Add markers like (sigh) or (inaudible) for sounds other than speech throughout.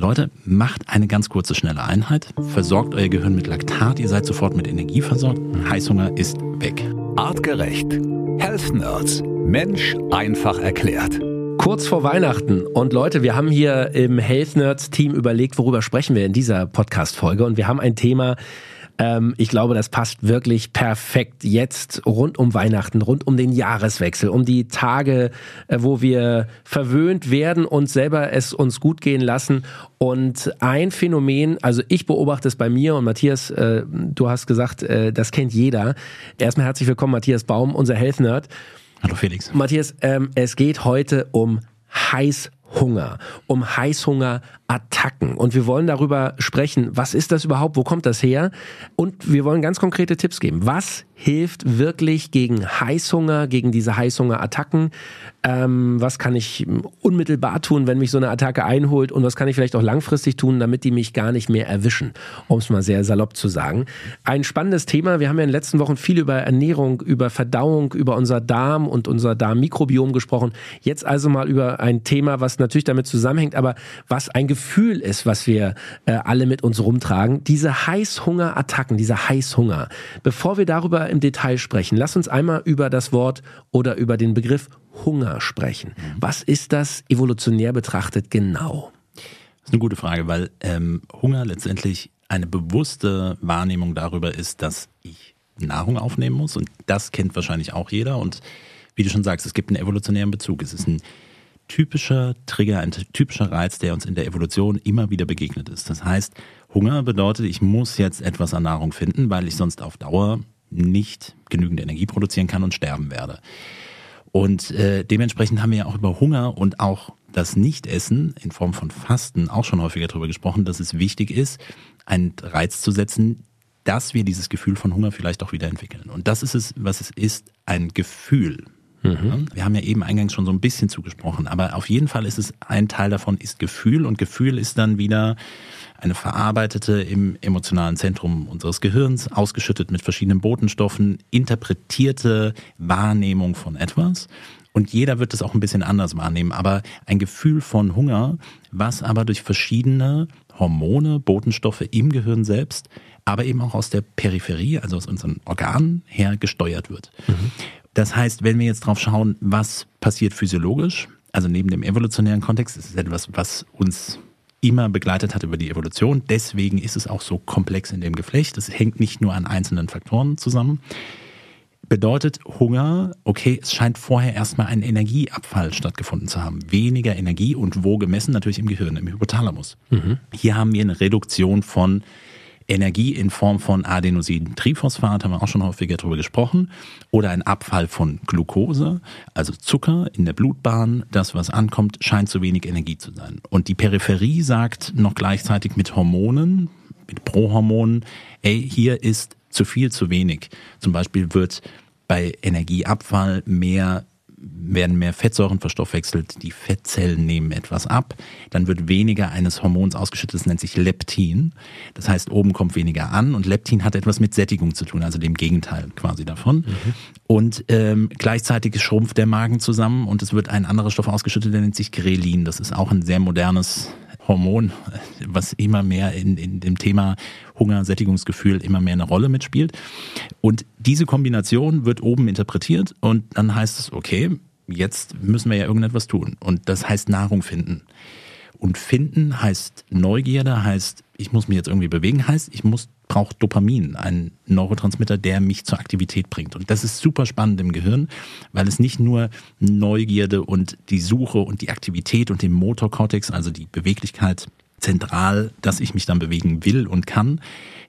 Leute, macht eine ganz kurze, schnelle Einheit, versorgt euer Gehirn mit Laktat, ihr seid sofort mit Energie versorgt, Heißhunger ist weg. Artgerecht. Health Nerds. Mensch einfach erklärt. Kurz vor Weihnachten und Leute, wir haben hier im Health Nerds Team überlegt, worüber sprechen wir in dieser Podcast Folge und wir haben ein Thema, ähm, ich glaube, das passt wirklich perfekt jetzt rund um Weihnachten, rund um den Jahreswechsel, um die Tage, äh, wo wir verwöhnt werden und selber es uns gut gehen lassen. Und ein Phänomen, also ich beobachte es bei mir und Matthias, äh, du hast gesagt, äh, das kennt jeder. Erstmal herzlich willkommen, Matthias Baum, unser Health Nerd. Hallo Felix. Matthias, ähm, es geht heute um Heißhunger, um Heißhunger Attacken. Und wir wollen darüber sprechen, was ist das überhaupt, wo kommt das her? Und wir wollen ganz konkrete Tipps geben. Was hilft wirklich gegen Heißhunger, gegen diese Heißhungerattacken? Ähm, was kann ich unmittelbar tun, wenn mich so eine Attacke einholt? Und was kann ich vielleicht auch langfristig tun, damit die mich gar nicht mehr erwischen? Um es mal sehr salopp zu sagen. Ein spannendes Thema. Wir haben ja in den letzten Wochen viel über Ernährung, über Verdauung, über unser Darm und unser Darmmikrobiom gesprochen. Jetzt also mal über ein Thema, was natürlich damit zusammenhängt, aber was ein Gefühl Gefühl ist, was wir äh, alle mit uns rumtragen, diese Heißhungerattacken, dieser Heißhunger. Bevor wir darüber im Detail sprechen, lass uns einmal über das Wort oder über den Begriff Hunger sprechen. Mhm. Was ist das evolutionär betrachtet genau? Das ist eine gute Frage, weil ähm, Hunger letztendlich eine bewusste Wahrnehmung darüber ist, dass ich Nahrung aufnehmen muss und das kennt wahrscheinlich auch jeder und wie du schon sagst, es gibt einen evolutionären Bezug. Es ist ein typischer Trigger, ein typischer Reiz, der uns in der Evolution immer wieder begegnet ist. Das heißt, Hunger bedeutet, ich muss jetzt etwas an Nahrung finden, weil ich sonst auf Dauer nicht genügend Energie produzieren kann und sterben werde. Und äh, dementsprechend haben wir ja auch über Hunger und auch das Nichtessen in Form von Fasten auch schon häufiger darüber gesprochen, dass es wichtig ist, einen Reiz zu setzen, dass wir dieses Gefühl von Hunger vielleicht auch wieder entwickeln. Und das ist es, was es ist, ein Gefühl. Mhm. Wir haben ja eben eingangs schon so ein bisschen zugesprochen, aber auf jeden Fall ist es ein Teil davon ist Gefühl und Gefühl ist dann wieder eine verarbeitete im emotionalen Zentrum unseres Gehirns, ausgeschüttet mit verschiedenen Botenstoffen, interpretierte Wahrnehmung von etwas. Und jeder wird es auch ein bisschen anders wahrnehmen, aber ein Gefühl von Hunger, was aber durch verschiedene Hormone, Botenstoffe im Gehirn selbst, aber eben auch aus der Peripherie, also aus unseren Organen her gesteuert wird. Mhm. Das heißt, wenn wir jetzt drauf schauen, was passiert physiologisch, also neben dem evolutionären Kontext, ist es etwas, was uns immer begleitet hat über die Evolution. Deswegen ist es auch so komplex in dem Geflecht. Es hängt nicht nur an einzelnen Faktoren zusammen. Bedeutet Hunger, okay, es scheint vorher erstmal ein Energieabfall stattgefunden zu haben. Weniger Energie und wo gemessen? Natürlich im Gehirn, im Hypothalamus. Mhm. Hier haben wir eine Reduktion von Energie in Form von Adenosin-Triphosphat, haben wir auch schon häufiger darüber gesprochen, oder ein Abfall von Glucose, also Zucker in der Blutbahn. Das, was ankommt, scheint zu wenig Energie zu sein. Und die Peripherie sagt noch gleichzeitig mit Hormonen, mit Prohormonen, ey, hier ist zu viel, zu wenig. Zum Beispiel wird bei Energieabfall mehr werden mehr Fettsäuren verstoffwechselt, die Fettzellen nehmen etwas ab, dann wird weniger eines Hormons ausgeschüttet, das nennt sich Leptin. Das heißt, oben kommt weniger an und Leptin hat etwas mit Sättigung zu tun, also dem Gegenteil quasi davon. Mhm. Und ähm, gleichzeitig schrumpft der Magen zusammen und es wird ein anderer Stoff ausgeschüttet, der nennt sich Grelin. Das ist auch ein sehr modernes Hormon, was immer mehr in, in dem Thema Hunger, Sättigungsgefühl immer mehr eine Rolle mitspielt. Und diese Kombination wird oben interpretiert und dann heißt es, okay, jetzt müssen wir ja irgendetwas tun. Und das heißt Nahrung finden. Und finden heißt Neugierde, heißt, ich muss mich jetzt irgendwie bewegen, heißt, ich muss brauche Dopamin, ein Neurotransmitter, der mich zur Aktivität bringt. Und das ist super spannend im Gehirn, weil es nicht nur Neugierde und die Suche und die Aktivität und den Motorkortex, also die Beweglichkeit zentral, dass ich mich dann bewegen will und kann,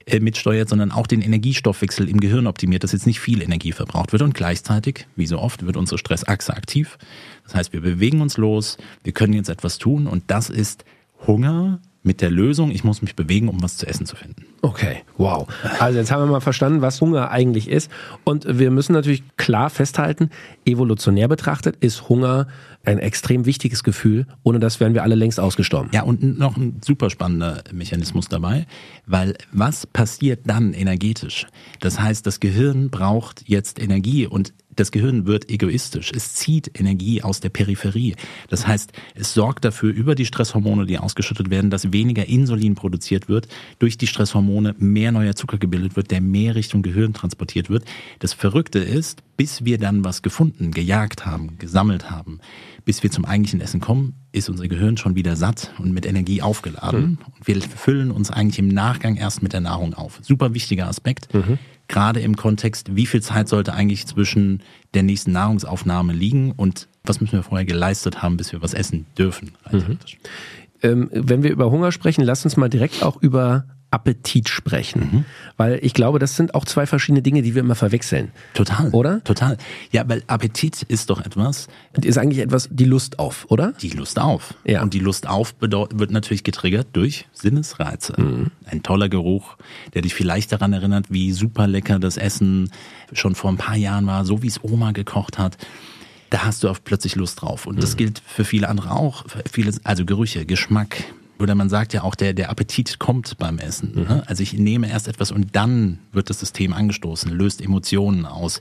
äh, mitsteuert, sondern auch den Energiestoffwechsel im Gehirn optimiert, dass jetzt nicht viel Energie verbraucht wird und gleichzeitig, wie so oft, wird unsere Stressachse aktiv. Das heißt, wir bewegen uns los, wir können jetzt etwas tun und das ist Hunger mit der Lösung, ich muss mich bewegen, um was zu essen zu finden. Okay, wow. Also jetzt haben wir mal verstanden, was Hunger eigentlich ist. Und wir müssen natürlich klar festhalten, evolutionär betrachtet ist Hunger ein extrem wichtiges Gefühl. Ohne das wären wir alle längst ausgestorben. Ja, und noch ein super spannender Mechanismus dabei, weil was passiert dann energetisch? Das heißt, das Gehirn braucht jetzt Energie und das Gehirn wird egoistisch. Es zieht Energie aus der Peripherie. Das heißt, es sorgt dafür über die Stresshormone, die ausgeschüttet werden, dass weniger Insulin produziert wird, durch die Stresshormone mehr neuer Zucker gebildet wird, der mehr Richtung Gehirn transportiert wird. Das Verrückte ist, bis wir dann was gefunden, gejagt haben, gesammelt haben, bis wir zum eigentlichen Essen kommen, ist unser Gehirn schon wieder satt und mit Energie aufgeladen. Mhm. Und wir füllen uns eigentlich im Nachgang erst mit der Nahrung auf. Super wichtiger Aspekt. Mhm gerade im Kontext, wie viel Zeit sollte eigentlich zwischen der nächsten Nahrungsaufnahme liegen und was müssen wir vorher geleistet haben, bis wir was essen dürfen. Mhm. Ähm, wenn wir über Hunger sprechen, lass uns mal direkt auch über Appetit sprechen. Mhm. Weil ich glaube, das sind auch zwei verschiedene Dinge, die wir immer verwechseln. Total. Oder? Total. Ja, weil Appetit ist doch etwas. Ist eigentlich etwas, die Lust auf, oder? Die Lust auf. Ja. Und die Lust auf wird natürlich getriggert durch Sinnesreize. Mhm. Ein toller Geruch, der dich vielleicht daran erinnert, wie super lecker das Essen schon vor ein paar Jahren war, so wie es Oma gekocht hat da hast du auf plötzlich Lust drauf. Und das mhm. gilt für viele andere auch. Viele, also Gerüche, Geschmack, oder man sagt ja auch, der, der Appetit kommt beim Essen. Mhm. Ne? Also ich nehme erst etwas und dann wird das System angestoßen, löst Emotionen aus.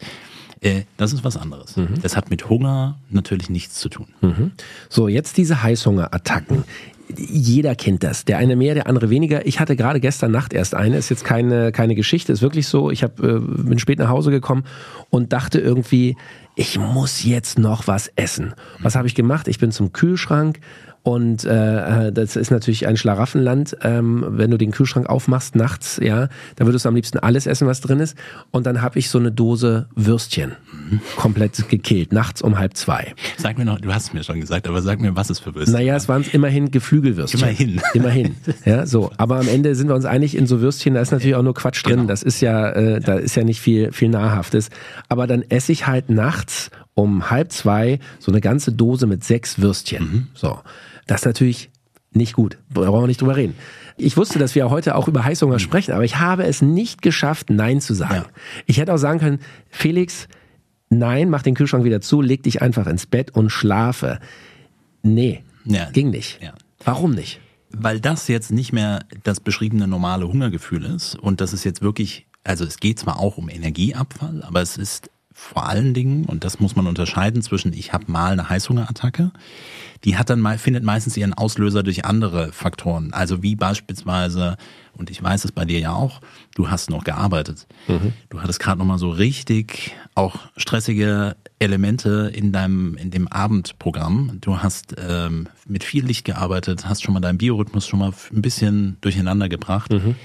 Äh, das ist was anderes. Mhm. Das hat mit Hunger natürlich nichts zu tun. Mhm. So, jetzt diese Heißhungerattacken. Jeder kennt das. Der eine mehr, der andere weniger. Ich hatte gerade gestern Nacht erst eine. Ist jetzt keine, keine Geschichte, ist wirklich so. Ich hab, äh, bin spät nach Hause gekommen und dachte irgendwie, ich muss jetzt noch was essen. Was habe ich gemacht? Ich bin zum Kühlschrank, und äh, äh, das ist natürlich ein Schlaraffenland. Ähm, wenn du den Kühlschrank aufmachst nachts, ja, da würdest du am liebsten alles essen, was drin ist. Und dann habe ich so eine Dose Würstchen komplett gekillt, nachts um halb zwei. Sag mir noch, du hast es mir schon gesagt, aber sag mir, was es für Würstchen Naja, es waren immerhin Geflügelwürstchen. Immerhin. (laughs) Immerhin. Ja, so. Aber am Ende sind wir uns einig, in so Würstchen, da ist natürlich auch nur Quatsch drin. Genau. Das ist ja, äh, da ist ja nicht viel, viel Nahrhaftes. Aber dann esse ich halt nachts um halb zwei so eine ganze Dose mit sechs Würstchen. Mhm. So. Das ist natürlich nicht gut. Da brauchen wir nicht drüber reden. Ich wusste, dass wir heute auch über Heißhunger sprechen, aber ich habe es nicht geschafft, Nein zu sagen. Ja. Ich hätte auch sagen können, Felix, nein, mach den Kühlschrank wieder zu, leg dich einfach ins Bett und schlafe. Nee, ja. ging nicht. Ja. Warum nicht? Weil das jetzt nicht mehr das beschriebene normale Hungergefühl ist und das ist jetzt wirklich, also es geht zwar auch um Energieabfall, aber es ist vor allen Dingen, und das muss man unterscheiden zwischen, ich habe mal eine Heißhungerattacke, die hat dann mal, findet meistens ihren Auslöser durch andere Faktoren. Also wie beispielsweise, und ich weiß es bei dir ja auch, du hast noch gearbeitet. Mhm. Du hattest gerade nochmal so richtig auch stressige Elemente in deinem, in dem Abendprogramm. Du hast ähm, mit viel Licht gearbeitet, hast schon mal deinen Biorhythmus schon mal ein bisschen durcheinander gebracht. Mhm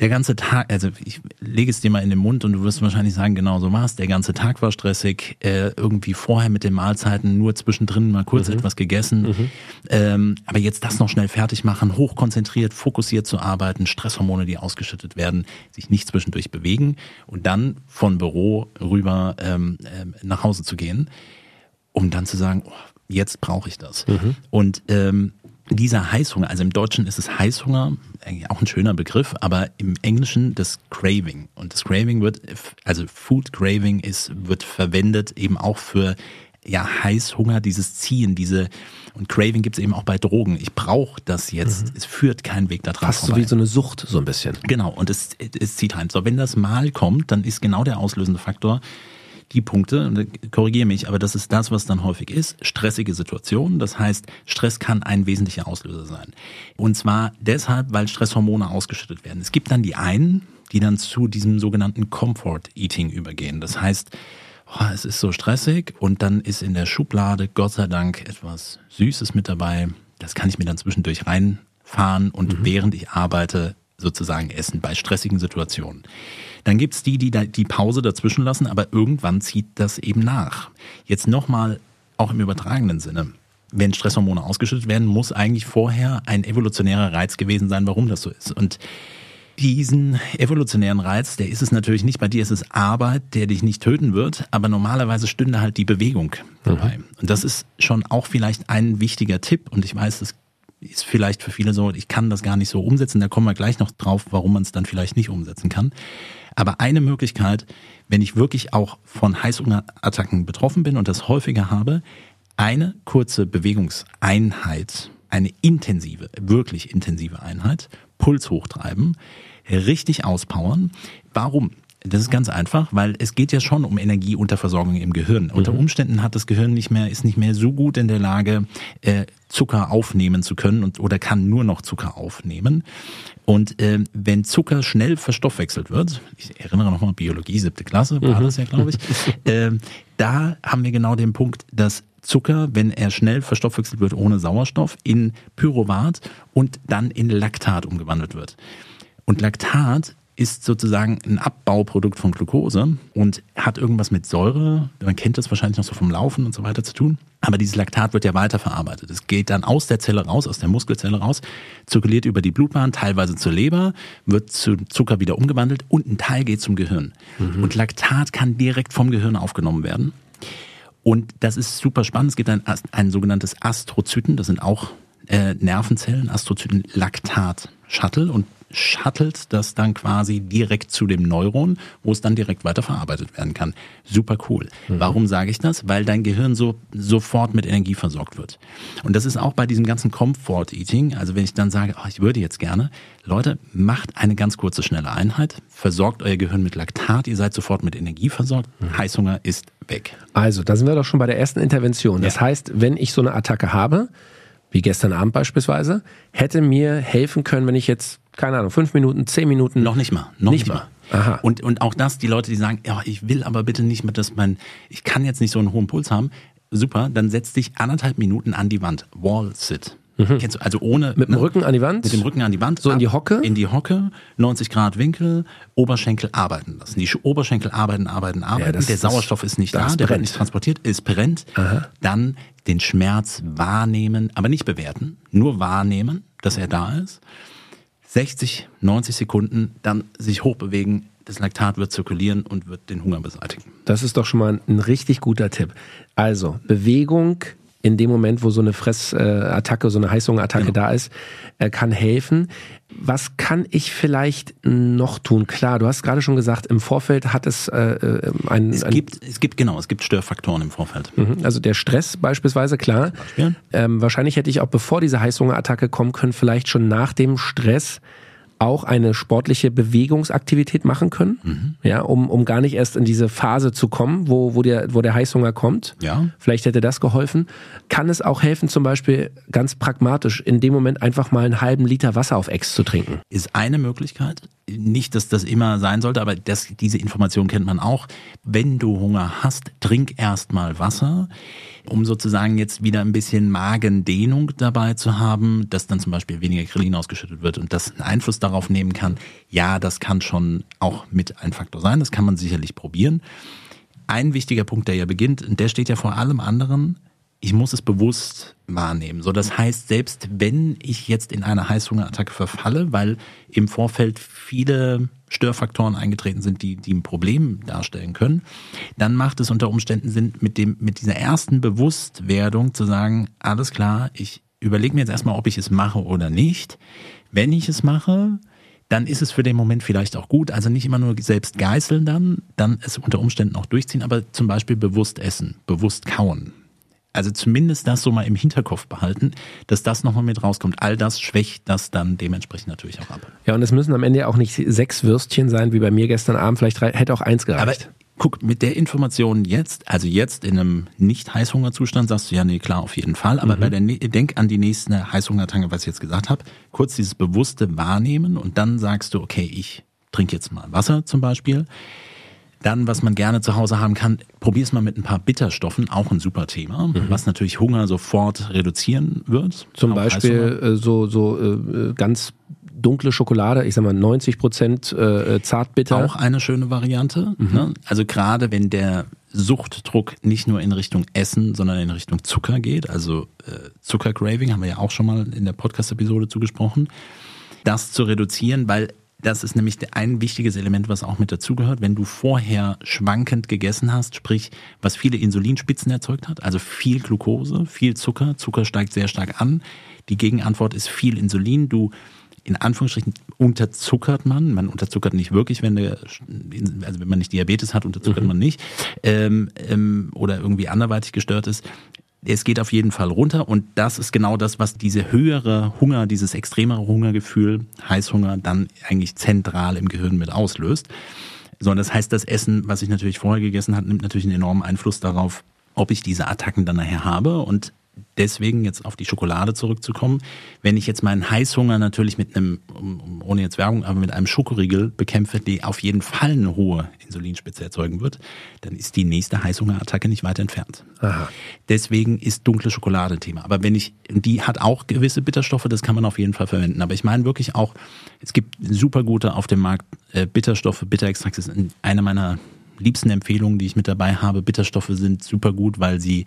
der ganze Tag, also ich lege es dir mal in den Mund und du wirst wahrscheinlich sagen, genau so war es. Der ganze Tag war stressig, äh, irgendwie vorher mit den Mahlzeiten nur zwischendrin mal kurz mhm. etwas gegessen. Mhm. Ähm, aber jetzt das noch schnell fertig machen, hochkonzentriert, fokussiert zu arbeiten, Stresshormone, die ausgeschüttet werden, sich nicht zwischendurch bewegen und dann von Büro rüber ähm, äh, nach Hause zu gehen, um dann zu sagen, oh, jetzt brauche ich das. Mhm. Und ähm, dieser Heißhunger, also im Deutschen ist es Heißhunger, auch ein schöner Begriff, aber im Englischen das Craving. Und das Craving wird, also Food Craving ist, wird verwendet eben auch für ja, Heißhunger, dieses Ziehen, diese, und Craving gibt es eben auch bei Drogen. Ich brauche das jetzt. Mhm. Es führt keinen Weg da dran Fast vorbei. so wie so eine Sucht, so ein bisschen. Genau, und es, es zieht rein. So, wenn das mal kommt, dann ist genau der auslösende Faktor, die Punkte, und korrigiere mich, aber das ist das, was dann häufig ist, stressige Situationen. Das heißt, Stress kann ein wesentlicher Auslöser sein. Und zwar deshalb, weil Stresshormone ausgeschüttet werden. Es gibt dann die einen, die dann zu diesem sogenannten Comfort Eating übergehen. Das heißt, oh, es ist so stressig und dann ist in der Schublade Gott sei Dank etwas Süßes mit dabei. Das kann ich mir dann zwischendurch reinfahren und mhm. während ich arbeite sozusagen essen bei stressigen Situationen. Dann gibt's die, die die Pause dazwischen lassen, aber irgendwann zieht das eben nach. Jetzt nochmal, auch im übertragenen Sinne. Wenn Stresshormone ausgeschüttet werden, muss eigentlich vorher ein evolutionärer Reiz gewesen sein, warum das so ist. Und diesen evolutionären Reiz, der ist es natürlich nicht. Bei dir ist es Arbeit, der dich nicht töten wird, aber normalerweise stünde halt die Bewegung dabei. Mhm. Und das ist schon auch vielleicht ein wichtiger Tipp. Und ich weiß, das ist vielleicht für viele so, ich kann das gar nicht so umsetzen. Da kommen wir gleich noch drauf, warum man es dann vielleicht nicht umsetzen kann. Aber eine Möglichkeit, wenn ich wirklich auch von Heißhungerattacken betroffen bin und das häufiger habe, eine kurze Bewegungseinheit, eine intensive, wirklich intensive Einheit, Puls hochtreiben, richtig auspowern. Warum? Das ist ganz einfach, weil es geht ja schon um Energieunterversorgung im Gehirn. Mhm. Unter Umständen hat das Gehirn nicht mehr, ist nicht mehr so gut in der Lage, äh, Zucker aufnehmen zu können und oder kann nur noch Zucker aufnehmen. Und äh, wenn Zucker schnell verstoffwechselt wird, ich erinnere nochmal Biologie, siebte Klasse, war mhm. das ja, glaube ich, (laughs) äh, da haben wir genau den Punkt, dass Zucker, wenn er schnell verstoffwechselt wird ohne Sauerstoff, in Pyruvat und dann in Laktat umgewandelt wird. Und Laktat ist sozusagen ein Abbauprodukt von Glucose und hat irgendwas mit Säure, man kennt das wahrscheinlich noch so vom Laufen und so weiter zu tun. Aber dieses Laktat wird ja weiterverarbeitet. Es geht dann aus der Zelle raus, aus der Muskelzelle raus, zirkuliert über die Blutbahn, teilweise zur Leber, wird zu Zucker wieder umgewandelt und ein Teil geht zum Gehirn. Mhm. Und Laktat kann direkt vom Gehirn aufgenommen werden. Und das ist super spannend. Es gibt ein, ein sogenanntes Astrozyten, das sind auch äh, Nervenzellen, Astrozyten Laktat Shuttle und shuttelt das dann quasi direkt zu dem Neuron, wo es dann direkt weiterverarbeitet werden kann. Super cool. Mhm. Warum sage ich das? Weil dein Gehirn so sofort mit Energie versorgt wird. Und das ist auch bei diesem ganzen Comfort Eating, also wenn ich dann sage, oh, ich würde jetzt gerne, Leute, macht eine ganz kurze, schnelle Einheit, versorgt euer Gehirn mit Laktat, ihr seid sofort mit Energie versorgt, mhm. Heißhunger ist weg. Also, da sind wir doch schon bei der ersten Intervention. Das ja. heißt, wenn ich so eine Attacke habe, wie gestern Abend beispielsweise, hätte mir helfen können, wenn ich jetzt, keine Ahnung, fünf Minuten, zehn Minuten. Noch nicht mal. Noch nicht, nicht mal. mal. Aha. Und, und auch das, die Leute, die sagen, ja, ich will aber bitte nicht mehr, dass mein, ich kann jetzt nicht so einen hohen Puls haben. Super, dann setz dich anderthalb Minuten an die Wand. Wall Sit. Mhm. Kennst du, also ohne. Mit dem ne, Rücken an die Wand? Mit dem Rücken an die Wand. So in die Hocke? In die Hocke, 90 Grad Winkel, Oberschenkel arbeiten lassen. Die Oberschenkel arbeiten, arbeiten, arbeiten. Ja, das, der Sauerstoff ist nicht da, der wird nicht transportiert, ist brennt. Aha. Dann den Schmerz wahrnehmen, aber nicht bewerten, nur wahrnehmen, dass er da ist. 60, 90 Sekunden, dann sich hochbewegen, das Laktat wird zirkulieren und wird den Hunger beseitigen. Das ist doch schon mal ein richtig guter Tipp. Also Bewegung, in dem Moment, wo so eine Fressattacke, so eine Heißhungerattacke genau. da ist, äh, kann helfen. Was kann ich vielleicht noch tun? Klar, du hast gerade schon gesagt, im Vorfeld hat es äh, äh ein, es gibt es gibt genau es gibt Störfaktoren im Vorfeld. Mhm, also der Stress beispielsweise klar. Ähm, wahrscheinlich hätte ich auch bevor diese Heißhungerattacke kommen können, vielleicht schon nach dem Stress auch eine sportliche Bewegungsaktivität machen können, mhm. ja, um, um gar nicht erst in diese Phase zu kommen, wo, wo, der, wo der Heißhunger kommt. Ja. Vielleicht hätte das geholfen. Kann es auch helfen, zum Beispiel ganz pragmatisch, in dem Moment einfach mal einen halben Liter Wasser auf Ex zu trinken? Ist eine Möglichkeit. Nicht, dass das immer sein sollte, aber das, diese Information kennt man auch. Wenn du Hunger hast, trink erst mal Wasser um sozusagen jetzt wieder ein bisschen Magendehnung dabei zu haben, dass dann zum Beispiel weniger Krillin ausgeschüttet wird und das einen Einfluss darauf nehmen kann. Ja, das kann schon auch mit ein Faktor sein, das kann man sicherlich probieren. Ein wichtiger Punkt, der ja beginnt, und der steht ja vor allem anderen, ich muss es bewusst wahrnehmen. So, das heißt, selbst wenn ich jetzt in eine Heißhungerattacke verfalle, weil im Vorfeld viele Störfaktoren eingetreten sind, die, die ein Problem darstellen können, dann macht es unter Umständen Sinn, mit dem, mit dieser ersten Bewusstwerdung zu sagen, alles klar, ich überlege mir jetzt erstmal, ob ich es mache oder nicht. Wenn ich es mache, dann ist es für den Moment vielleicht auch gut. Also nicht immer nur selbst geißeln dann, dann es unter Umständen auch durchziehen, aber zum Beispiel bewusst essen, bewusst kauen. Also zumindest das so mal im Hinterkopf behalten, dass das nochmal mit rauskommt. All das schwächt das dann dementsprechend natürlich auch ab. Ja, und es müssen am Ende auch nicht sechs Würstchen sein, wie bei mir gestern Abend. Vielleicht hätte auch eins gereicht. Aber guck, mit der Information jetzt, also jetzt in einem nicht Heißhungerzustand, sagst du ja, nee, klar, auf jeden Fall. Aber mhm. bei der, denk an die nächste Heißhungertange, was ich jetzt gesagt habe. Kurz dieses bewusste Wahrnehmen und dann sagst du, okay, ich trinke jetzt mal Wasser zum Beispiel. Dann, was man gerne zu Hause haben kann, probier es mal mit ein paar Bitterstoffen, auch ein super Thema, mhm. was natürlich Hunger sofort reduzieren wird. Zum Beispiel äh, so, so äh, ganz dunkle Schokolade, ich sag mal 90 Prozent äh, Zartbitter. Auch eine schöne Variante. Mhm. Ne? Also gerade wenn der Suchtdruck nicht nur in Richtung Essen, sondern in Richtung Zucker geht, also äh, Zuckercraving, haben wir ja auch schon mal in der Podcast-Episode zugesprochen, das zu reduzieren, weil Das ist nämlich ein wichtiges Element, was auch mit dazugehört. Wenn du vorher schwankend gegessen hast, sprich, was viele Insulinspitzen erzeugt hat, also viel Glucose, viel Zucker, Zucker steigt sehr stark an. Die Gegenantwort ist viel Insulin. Du in Anführungsstrichen unterzuckert man. Man unterzuckert nicht wirklich, wenn der, also wenn man nicht Diabetes hat, unterzuckert mhm. man nicht. Ähm, ähm, oder irgendwie anderweitig gestört ist es geht auf jeden Fall runter und das ist genau das, was diese höhere Hunger, dieses extremere Hungergefühl, Heißhunger, dann eigentlich zentral im Gehirn mit auslöst. So, und das heißt, das Essen, was ich natürlich vorher gegessen habe, nimmt natürlich einen enormen Einfluss darauf, ob ich diese Attacken dann nachher habe und deswegen jetzt auf die Schokolade zurückzukommen, wenn ich jetzt meinen Heißhunger natürlich mit einem, ohne jetzt Werbung, aber mit einem Schokoriegel bekämpfe, die auf jeden Fall eine hohe Insulinspitze erzeugen wird, dann ist die nächste Heißhungerattacke nicht weit entfernt. Aha. Deswegen ist dunkle Schokolade ein Thema. Aber wenn ich, die hat auch gewisse Bitterstoffe, das kann man auf jeden Fall verwenden. Aber ich meine wirklich auch, es gibt super gute auf dem Markt äh, Bitterstoffe, Bitterextrakte ist eine meiner liebsten Empfehlungen, die ich mit dabei habe. Bitterstoffe sind super gut, weil sie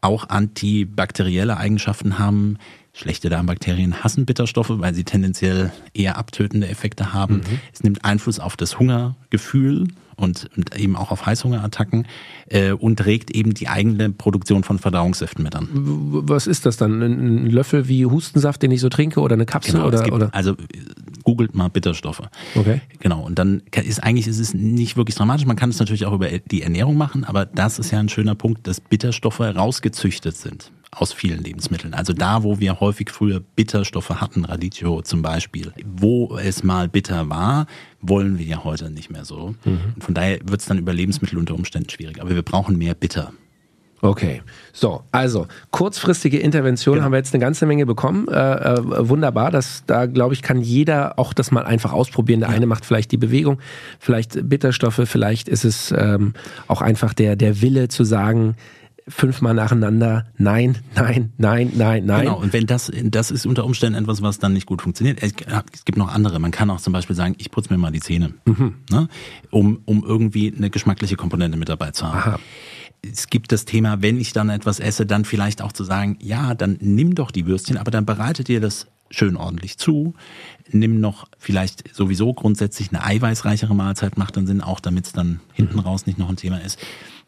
auch antibakterielle Eigenschaften haben. Schlechte Darmbakterien hassen Bitterstoffe, weil sie tendenziell eher abtötende Effekte haben. Mhm. Es nimmt Einfluss auf das Hungergefühl und, und eben auch auf Heißhungerattacken äh, und regt eben die eigene Produktion von Verdauungssäften mit an. Was ist das dann? Ein Löffel wie Hustensaft, den ich so trinke oder eine Kapsel? Genau, oder, gibt, oder? Also googelt mal Bitterstoffe. Okay. Genau. Und dann ist eigentlich ist es nicht wirklich dramatisch. Man kann es natürlich auch über die Ernährung machen, aber das ist ja ein schöner Punkt, dass Bitterstoffe rausgezüchtet sind aus vielen Lebensmitteln. Also da, wo wir häufig früher Bitterstoffe hatten, Radicchio zum Beispiel, wo es mal bitter war, wollen wir ja heute nicht mehr so. Mhm. Und von daher wird es dann über Lebensmittel unter Umständen schwierig. Aber wir brauchen mehr Bitter. Okay, so, also kurzfristige Intervention genau. haben wir jetzt eine ganze Menge bekommen. Äh, äh, wunderbar, das, da glaube ich, kann jeder auch das mal einfach ausprobieren. Der ja. eine macht vielleicht die Bewegung, vielleicht Bitterstoffe, vielleicht ist es ähm, auch einfach der, der Wille zu sagen, fünfmal nacheinander, nein, nein, nein, nein, nein. Genau, und wenn das, das ist unter Umständen etwas, was dann nicht gut funktioniert. Es gibt noch andere. Man kann auch zum Beispiel sagen, ich putze mir mal die Zähne, mhm. ne? um, um irgendwie eine geschmackliche Komponente mit dabei zu haben. Aha. Es gibt das Thema, wenn ich dann etwas esse, dann vielleicht auch zu sagen, ja, dann nimm doch die Würstchen, aber dann bereitet ihr das schön ordentlich zu. Nimm noch vielleicht sowieso grundsätzlich eine eiweißreichere Mahlzeit, macht dann Sinn, auch damit es dann hinten mhm. raus nicht noch ein Thema ist.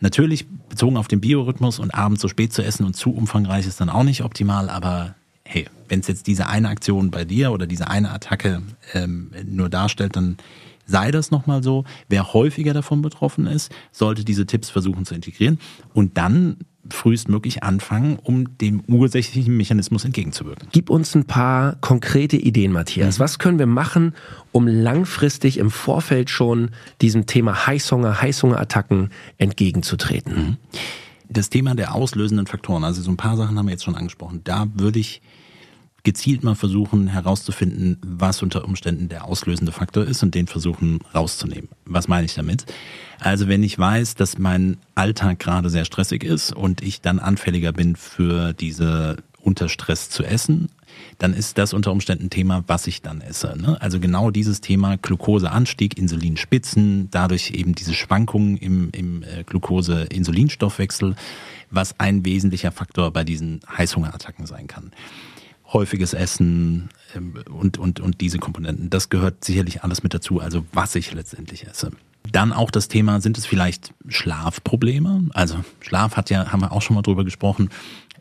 Natürlich bezogen auf den Biorhythmus und abends so spät zu essen und zu umfangreich ist dann auch nicht optimal, aber hey, wenn es jetzt diese eine Aktion bei dir oder diese eine Attacke ähm, nur darstellt, dann sei das nochmal so. Wer häufiger davon betroffen ist, sollte diese Tipps versuchen zu integrieren und dann frühestmöglich anfangen, um dem ursächlichen Mechanismus entgegenzuwirken. Gib uns ein paar konkrete Ideen, Matthias. Mhm. Was können wir machen, um langfristig im Vorfeld schon diesem Thema Heißhunger, Heißhungerattacken entgegenzutreten? Mhm. Das Thema der auslösenden Faktoren, also so ein paar Sachen haben wir jetzt schon angesprochen. Da würde ich gezielt mal versuchen herauszufinden, was unter Umständen der auslösende Faktor ist und den versuchen rauszunehmen. Was meine ich damit? Also wenn ich weiß, dass mein Alltag gerade sehr stressig ist und ich dann anfälliger bin für diese unter Stress zu essen, dann ist das unter Umständen ein Thema, was ich dann esse. Ne? Also genau dieses Thema Glukoseanstieg, Insulinspitzen, dadurch eben diese Schwankungen im, im äh, Glucose-Insulinstoffwechsel, was ein wesentlicher Faktor bei diesen Heißhungerattacken sein kann häufiges Essen ähm, und, und, und diese Komponenten. Das gehört sicherlich alles mit dazu, also was ich letztendlich esse. Dann auch das Thema, sind es vielleicht Schlafprobleme? Also Schlaf hat ja, haben wir auch schon mal drüber gesprochen,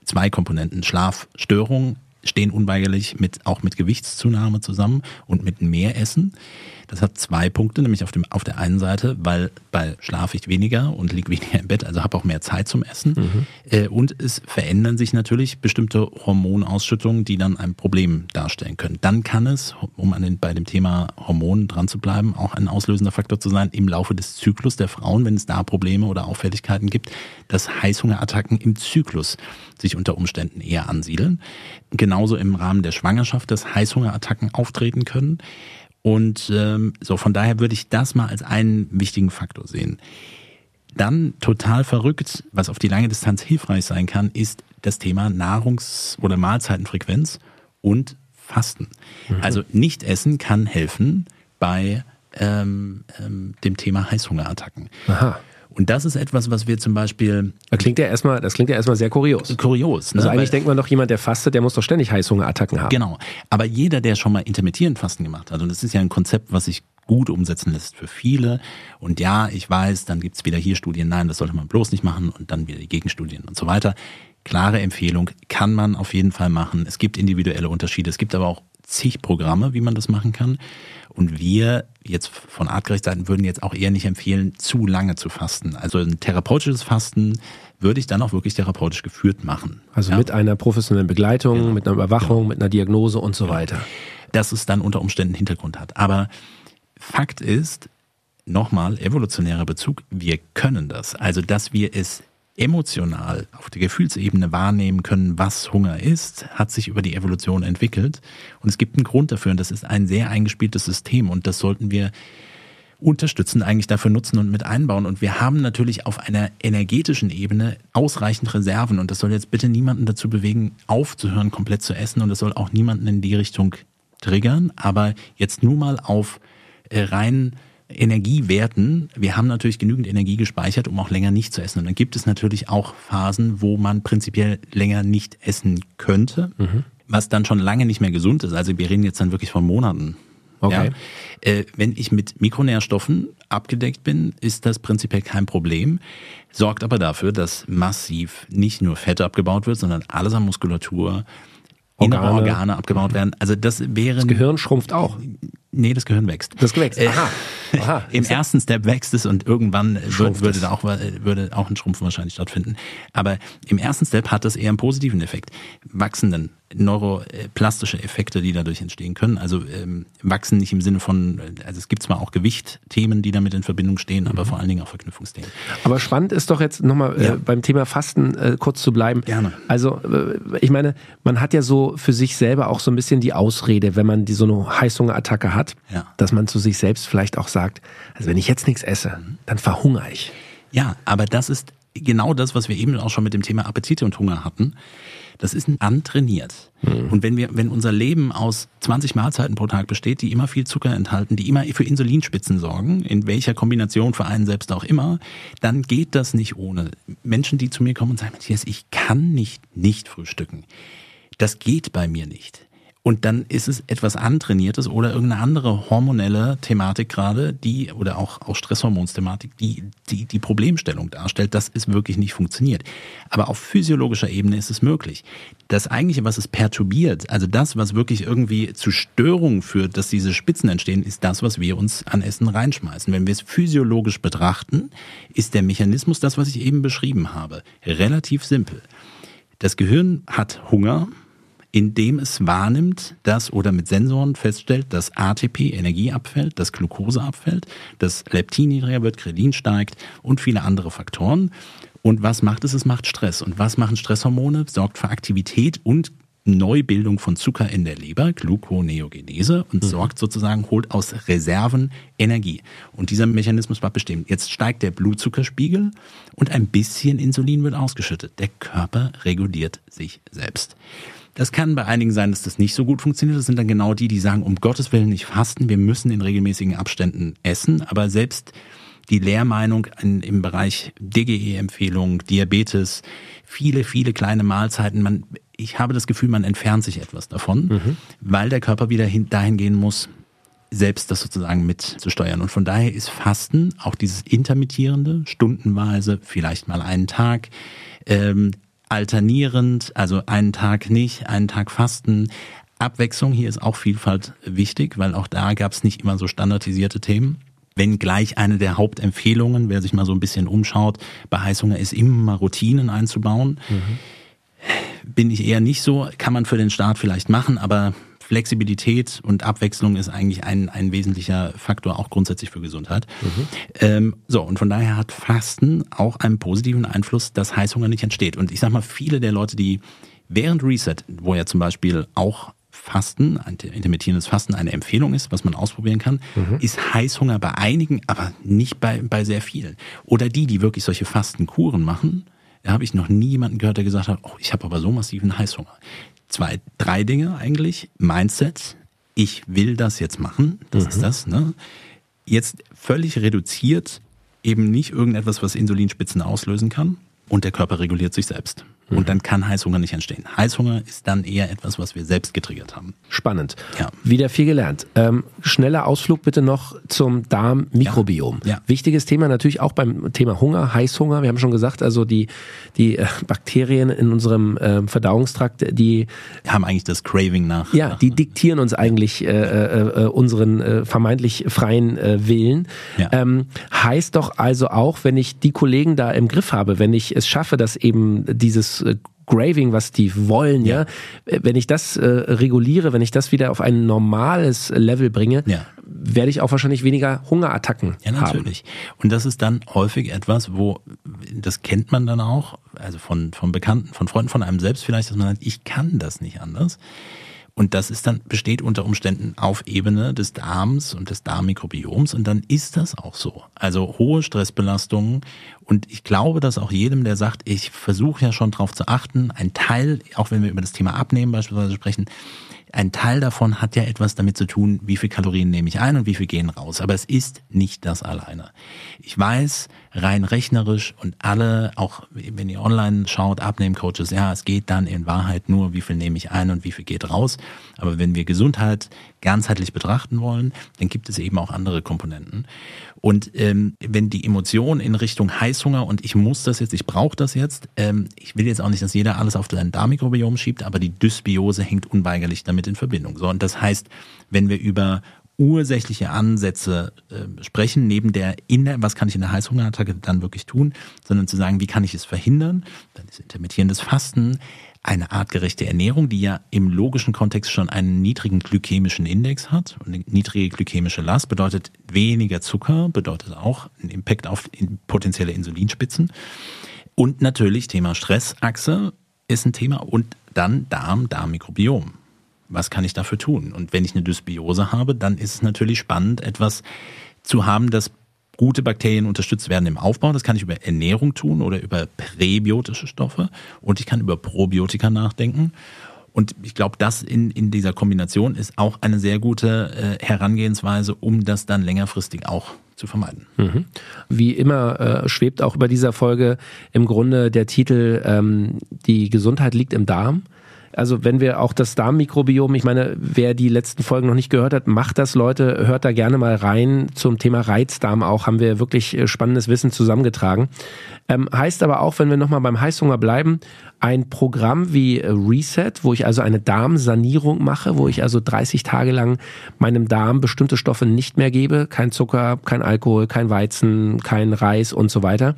zwei Komponenten. Schlafstörung stehen unweigerlich mit, auch mit Gewichtszunahme zusammen und mit Mehressen. Das hat zwei Punkte, nämlich auf, dem, auf der einen Seite, weil, weil schlafe ich weniger und liege weniger im Bett, also habe auch mehr Zeit zum Essen. Mhm. Äh, und es verändern sich natürlich bestimmte Hormonausschüttungen, die dann ein Problem darstellen können. Dann kann es, um an den, bei dem Thema Hormonen dran zu bleiben, auch ein auslösender Faktor zu sein im Laufe des Zyklus der Frauen, wenn es da Probleme oder Auffälligkeiten gibt, dass Heißhungerattacken im Zyklus sich unter Umständen eher ansiedeln. Genauso im Rahmen der Schwangerschaft, dass Heißhungerattacken auftreten können. Und ähm, so von daher würde ich das mal als einen wichtigen Faktor sehen. Dann total verrückt, was auf die lange Distanz hilfreich sein kann, ist das Thema Nahrungs- oder Mahlzeitenfrequenz und Fasten. Mhm. Also nicht essen kann helfen bei ähm, ähm, dem Thema Heißhungerattacken. Aha. Und das ist etwas, was wir zum Beispiel. Das klingt ja erstmal, das klingt ja erstmal sehr kurios. Kurios. Ne? Also eigentlich Weil, denkt man doch, jemand, der fastet, der muss doch ständig Heißhungerattacken haben. Genau. Aber jeder, der schon mal intermittierend Fasten gemacht hat, und das ist ja ein Konzept, was sich gut umsetzen lässt für viele. Und ja, ich weiß, dann gibt's wieder hier Studien, nein, das sollte man bloß nicht machen und dann wieder die Gegenstudien und so weiter. Klare Empfehlung, kann man auf jeden Fall machen. Es gibt individuelle Unterschiede. Es gibt aber auch zig Programme, wie man das machen kann. Und wir jetzt von artgerecht Seiten würden jetzt auch eher nicht empfehlen, zu lange zu fasten. Also ein therapeutisches Fasten würde ich dann auch wirklich therapeutisch geführt machen. Also ja. mit einer professionellen Begleitung, genau. mit einer Überwachung, genau. mit einer Diagnose und so weiter. Dass es dann unter Umständen Hintergrund hat. Aber Fakt ist, nochmal evolutionärer Bezug, wir können das. Also, dass wir es emotional auf der Gefühlsebene wahrnehmen können, was Hunger ist, hat sich über die Evolution entwickelt. Und es gibt einen Grund dafür und das ist ein sehr eingespieltes System und das sollten wir unterstützend eigentlich dafür nutzen und mit einbauen. Und wir haben natürlich auf einer energetischen Ebene ausreichend Reserven und das soll jetzt bitte niemanden dazu bewegen, aufzuhören, komplett zu essen und das soll auch niemanden in die Richtung triggern. Aber jetzt nur mal auf äh, rein Energiewerten, wir haben natürlich genügend Energie gespeichert, um auch länger nicht zu essen. Und dann gibt es natürlich auch Phasen, wo man prinzipiell länger nicht essen könnte, mhm. was dann schon lange nicht mehr gesund ist. Also wir reden jetzt dann wirklich von Monaten. Okay. Ja. Äh, wenn ich mit Mikronährstoffen abgedeckt bin, ist das prinzipiell kein Problem. Sorgt aber dafür, dass massiv nicht nur Fett abgebaut wird, sondern alles an Muskulatur, Organe. innere Organe abgebaut werden. Also das wäre. Das Gehirn schrumpft auch. Nee, das Gehirn wächst. Das wächst. Äh, Aha. Aha. (laughs) Im ersten Step wächst es und irgendwann wird, würde da auch, würde auch ein Schrumpfen wahrscheinlich stattfinden. Aber im ersten Step hat das eher einen positiven Effekt. Wachsenden neuroplastische Effekte, die dadurch entstehen können. Also ähm, wachsen nicht im Sinne von, also es gibt zwar auch Gewichtthemen, die damit in Verbindung stehen, aber mhm. vor allen Dingen auch Verknüpfungsthemen. Aber spannend ist doch jetzt nochmal äh, ja. äh, beim Thema Fasten äh, kurz zu bleiben. Gerne. Also äh, ich meine, man hat ja so für sich selber auch so ein bisschen die Ausrede, wenn man die so eine Heißhungerattacke hat, ja. dass man zu sich selbst vielleicht auch sagt, also wenn ich jetzt nichts esse, mhm. dann verhungere ich. Ja, aber das ist genau das, was wir eben auch schon mit dem Thema Appetite und Hunger hatten. Das ist antrainiert. Mhm. Und wenn wir, wenn unser Leben aus 20 Mahlzeiten pro Tag besteht, die immer viel Zucker enthalten, die immer für Insulinspitzen sorgen, in welcher Kombination für einen selbst auch immer, dann geht das nicht ohne. Menschen, die zu mir kommen und sagen, Matthias, ich kann nicht nicht frühstücken. Das geht bei mir nicht. Und dann ist es etwas antrainiertes oder irgendeine andere hormonelle Thematik gerade, die oder auch, auch Stresshormonsthematik, die, die die Problemstellung darstellt, dass es wirklich nicht funktioniert. Aber auf physiologischer Ebene ist es möglich. Das eigentliche, was es perturbiert, also das, was wirklich irgendwie zu Störungen führt, dass diese Spitzen entstehen, ist das, was wir uns an Essen reinschmeißen. Wenn wir es physiologisch betrachten, ist der Mechanismus das, was ich eben beschrieben habe, relativ simpel. Das Gehirn hat Hunger, indem es wahrnimmt, dass oder mit Sensoren feststellt, dass ATP Energie abfällt, dass Glucose abfällt, dass Leptin niedriger wird, Krelin steigt und viele andere Faktoren. Und was macht es? Es macht Stress. Und was machen Stresshormone? Sorgt für Aktivität und Neubildung von Zucker in der Leber, Gluconeogenese, und mhm. sorgt sozusagen, holt aus Reserven Energie. Und dieser Mechanismus war bestimmt. Jetzt steigt der Blutzuckerspiegel und ein bisschen Insulin wird ausgeschüttet. Der Körper reguliert sich selbst. Das kann bei einigen sein, dass das nicht so gut funktioniert. Das sind dann genau die, die sagen, um Gottes Willen nicht fasten, wir müssen in regelmäßigen Abständen essen. Aber selbst die Lehrmeinung in, im Bereich DGE-Empfehlung, Diabetes, viele, viele kleine Mahlzeiten, man, ich habe das Gefühl, man entfernt sich etwas davon, mhm. weil der Körper wieder hin, dahin gehen muss, selbst das sozusagen mitzusteuern. Und von daher ist Fasten, auch dieses intermittierende, stundenweise, vielleicht mal einen Tag, ähm, alternierend, also einen Tag nicht, einen Tag fasten. Abwechslung, hier ist auch Vielfalt wichtig, weil auch da gab es nicht immer so standardisierte Themen. Wenn gleich eine der Hauptempfehlungen, wer sich mal so ein bisschen umschaut, bei Heißhunger ist immer Routinen einzubauen. Mhm. Bin ich eher nicht so, kann man für den Start vielleicht machen, aber Flexibilität und Abwechslung ist eigentlich ein, ein wesentlicher Faktor auch grundsätzlich für Gesundheit. Mhm. Ähm, so, und von daher hat Fasten auch einen positiven Einfluss, dass Heißhunger nicht entsteht. Und ich sag mal, viele der Leute, die während Reset, wo ja zum Beispiel auch Fasten, ein intermittierendes Fasten eine Empfehlung ist, was man ausprobieren kann, mhm. ist Heißhunger bei einigen, aber nicht bei, bei sehr vielen. Oder die, die wirklich solche Fastenkuren machen, da habe ich noch nie jemanden gehört, der gesagt hat, oh, ich habe aber so massiven Heißhunger zwei, drei Dinge eigentlich. Mindset, ich will das jetzt machen, das mhm. ist das. Ne? Jetzt völlig reduziert eben nicht irgendetwas, was Insulinspitzen auslösen kann und der Körper reguliert sich selbst. Und dann kann Heißhunger nicht entstehen. Heißhunger ist dann eher etwas, was wir selbst getriggert haben. Spannend. Ja. Wieder viel gelernt. Ähm, schneller Ausflug bitte noch zum Darmmikrobiom. Ja. Ja. Wichtiges Thema natürlich auch beim Thema Hunger, Heißhunger. Wir haben schon gesagt, also die, die äh, Bakterien in unserem äh, Verdauungstrakt, die haben eigentlich das Craving nach. ja, nach die diktieren uns eigentlich äh, äh, äh, unseren äh, vermeintlich freien Willen. Ja. Ähm, heißt doch also auch, wenn ich die Kollegen da im Griff habe, wenn ich es schaffe, dass eben dieses äh, Graving, was die wollen, ja, äh, wenn ich das äh, reguliere, wenn ich das wieder auf ein normales Level bringe, Ja. werde ich auch wahrscheinlich weniger Hungerattacken Ja, haben. natürlich. Und das ist dann häufig etwas, wo, das kennt man dann auch, also von, von Bekannten, von Freunden, von einem selbst vielleicht, dass man sagt, ich kann das nicht anders. Und das ist dann, besteht unter Umständen auf Ebene des Darms und des Darmmikrobioms und dann ist das auch so. Also hohe Stressbelastungen und ich glaube, dass auch jedem, der sagt, ich versuche ja schon drauf zu achten, ein Teil, auch wenn wir über das Thema Abnehmen beispielsweise sprechen, ein Teil davon hat ja etwas damit zu tun, wie viel Kalorien nehme ich ein und wie viel gehen raus. Aber es ist nicht das alleine. Ich weiß, rein rechnerisch und alle, auch wenn ihr online schaut, Abnehmcoaches, ja, es geht dann in Wahrheit nur, wie viel nehme ich ein und wie viel geht raus. Aber wenn wir Gesundheit ganzheitlich betrachten wollen, dann gibt es eben auch andere Komponenten. Und ähm, wenn die Emotion in Richtung Heißhunger und ich muss das jetzt, ich brauche das jetzt, ähm, ich will jetzt auch nicht, dass jeder alles auf sein Darmmikrobiom schiebt, aber die Dysbiose hängt unweigerlich damit in Verbindung. So, und das heißt, wenn wir über ursächliche Ansätze äh, sprechen, neben der in der, was kann ich in der Heißhungerattacke dann wirklich tun, sondern zu sagen, wie kann ich es verhindern, dann ist intermittierendes Fasten, eine artgerechte Ernährung, die ja im logischen Kontext schon einen niedrigen glykämischen Index hat. Und eine niedrige glykämische Last bedeutet weniger Zucker, bedeutet auch einen Impact auf potenzielle Insulinspitzen. Und natürlich Thema Stressachse ist ein Thema und dann Darm, Darmmikrobiom. Was kann ich dafür tun? Und wenn ich eine Dysbiose habe, dann ist es natürlich spannend, etwas zu haben, das gute Bakterien unterstützt werden im Aufbau. Das kann ich über Ernährung tun oder über präbiotische Stoffe. Und ich kann über Probiotika nachdenken. Und ich glaube, das in, in dieser Kombination ist auch eine sehr gute äh, Herangehensweise, um das dann längerfristig auch zu vermeiden. Wie immer äh, schwebt auch über dieser Folge im Grunde der Titel ähm, Die Gesundheit liegt im Darm. Also wenn wir auch das Darmmikrobiom, ich meine, wer die letzten Folgen noch nicht gehört hat, macht das, Leute, hört da gerne mal rein. Zum Thema Reizdarm auch haben wir wirklich äh, spannendes Wissen zusammengetragen. Ähm, heißt aber auch, wenn wir nochmal beim Heißhunger bleiben, ein Programm wie äh, Reset, wo ich also eine Darmsanierung mache, wo ich also 30 Tage lang meinem Darm bestimmte Stoffe nicht mehr gebe, kein Zucker, kein Alkohol, kein Weizen, kein Reis und so weiter.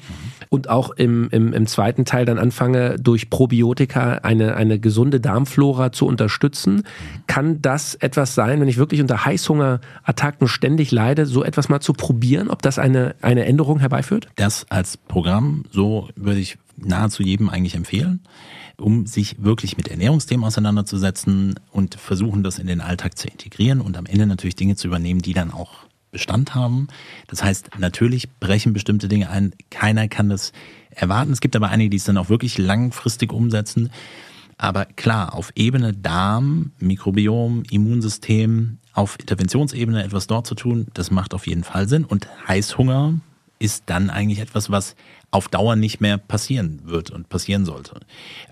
Und auch im, im, im zweiten Teil dann anfange, durch Probiotika eine, eine gesunde Darmflora zu unterstützen. Kann das etwas sein, wenn ich wirklich unter Heißhungerattacken ständig leide, so etwas mal zu probieren, ob das eine, eine Änderung herbeiführt? Das als Programm, so würde ich nahezu jedem eigentlich empfehlen, um sich wirklich mit Ernährungsthemen auseinanderzusetzen und versuchen, das in den Alltag zu integrieren und am Ende natürlich Dinge zu übernehmen, die dann auch Bestand haben. Das heißt, natürlich brechen bestimmte Dinge ein. Keiner kann das erwarten. Es gibt aber einige, die es dann auch wirklich langfristig umsetzen. Aber klar, auf Ebene Darm, Mikrobiom, Immunsystem, auf Interventionsebene etwas dort zu tun, das macht auf jeden Fall Sinn. Und Heißhunger ist dann eigentlich etwas, was auf Dauer nicht mehr passieren wird und passieren sollte.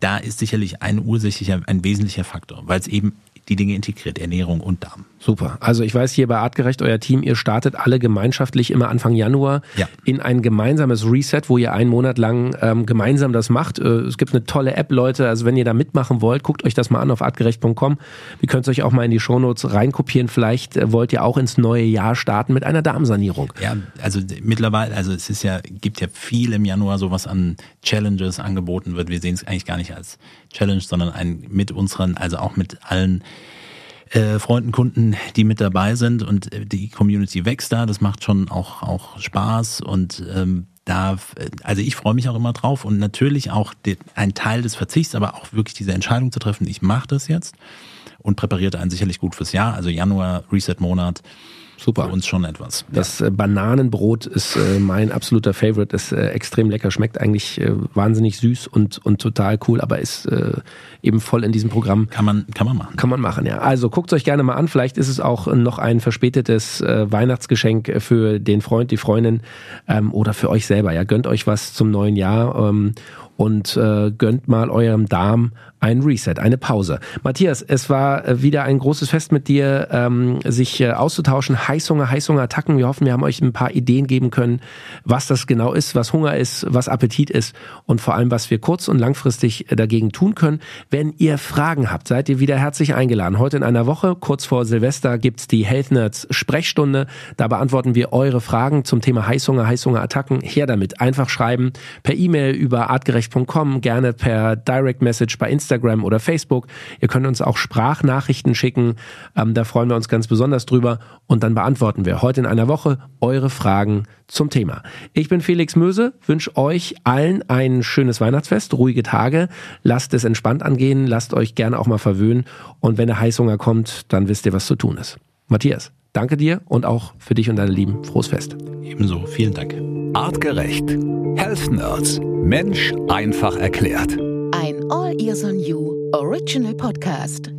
Da ist sicherlich ein ursächlicher, ein wesentlicher Faktor, weil es eben die Dinge integriert, Ernährung und Darm. Super. Also ich weiß hier bei Artgerecht, euer Team, ihr startet alle gemeinschaftlich immer Anfang Januar Ja. in ein gemeinsames Reset, wo ihr einen Monat lang ähm, gemeinsam das macht. Äh, es gibt eine tolle App, Leute. Also wenn ihr da mitmachen wollt, guckt euch das mal an auf artgerecht.com. Wir könnt es euch auch mal in die Shownotes reinkopieren. Vielleicht äh, wollt ihr auch ins neue Jahr starten mit einer Darmsanierung. Ja, also mittlerweile, also es ist ja, gibt ja viel im Januar, so was an Challenges angeboten wird. Wir sehen es eigentlich gar nicht als Challenge, sondern ein mit unseren, also auch mit allen äh, Freunden, Kunden, die mit dabei sind und äh, die Community wächst da. Das macht schon auch, auch Spaß und ähm, da, äh, also ich freue mich auch immer drauf und natürlich auch die, ein Teil des Verzichts, aber auch wirklich diese Entscheidung zu treffen, ich mache das jetzt und präpariert einen sicherlich gut fürs Jahr. Also Januar, Reset-Monat. Super. Für uns schon etwas. Das äh, Bananenbrot ist äh, mein absoluter Favorite. Ist äh, extrem lecker, schmeckt eigentlich äh, wahnsinnig süß und, und total cool, aber ist äh, eben voll in diesem Programm. Kann man, kann man machen. Kann man machen, ja. Also guckt euch gerne mal an. Vielleicht ist es auch noch ein verspätetes äh, Weihnachtsgeschenk für den Freund, die Freundin ähm, oder für euch selber. Ja, gönnt euch was zum neuen Jahr ähm, und äh, gönnt mal eurem Darm ein Reset, eine Pause. Matthias, es war äh, wieder ein großes Fest mit dir, ähm, sich äh, auszutauschen. Heißhunger, Heißhungerattacken. Wir hoffen, wir haben euch ein paar Ideen geben können, was das genau ist, was Hunger ist, was Appetit ist und vor allem, was wir kurz- und langfristig äh, dagegen tun können. Wenn ihr Fragen habt, seid ihr wieder herzlich eingeladen. Heute in einer Woche, kurz vor Silvester, gibt's die Health Nerds Sprechstunde. Da beantworten wir eure Fragen zum Thema Heißhunger, Heißhungerattacken. Her damit. Einfach schreiben per E-Mail über artgerecht.com, gerne per Direct Message bei Instagram Instagram oder Facebook. Ihr könnt uns auch Sprachnachrichten schicken. Ähm, da freuen wir uns ganz besonders drüber. Und dann beantworten wir heute in einer Woche eure Fragen zum Thema. Ich bin Felix Möse, wünsche euch allen ein schönes Weihnachtsfest, ruhige Tage. Lasst es entspannt angehen, lasst euch gerne auch mal verwöhnen. Und wenn der Heißhunger kommt, dann wisst ihr, was zu tun ist. Matthias, danke dir und auch für dich und deine Lieben. Frohes Fest. Ebenso, vielen Dank. Artgerecht. Health Nerds. Mensch einfach erklärt. Ein All Ears on You Original Podcast.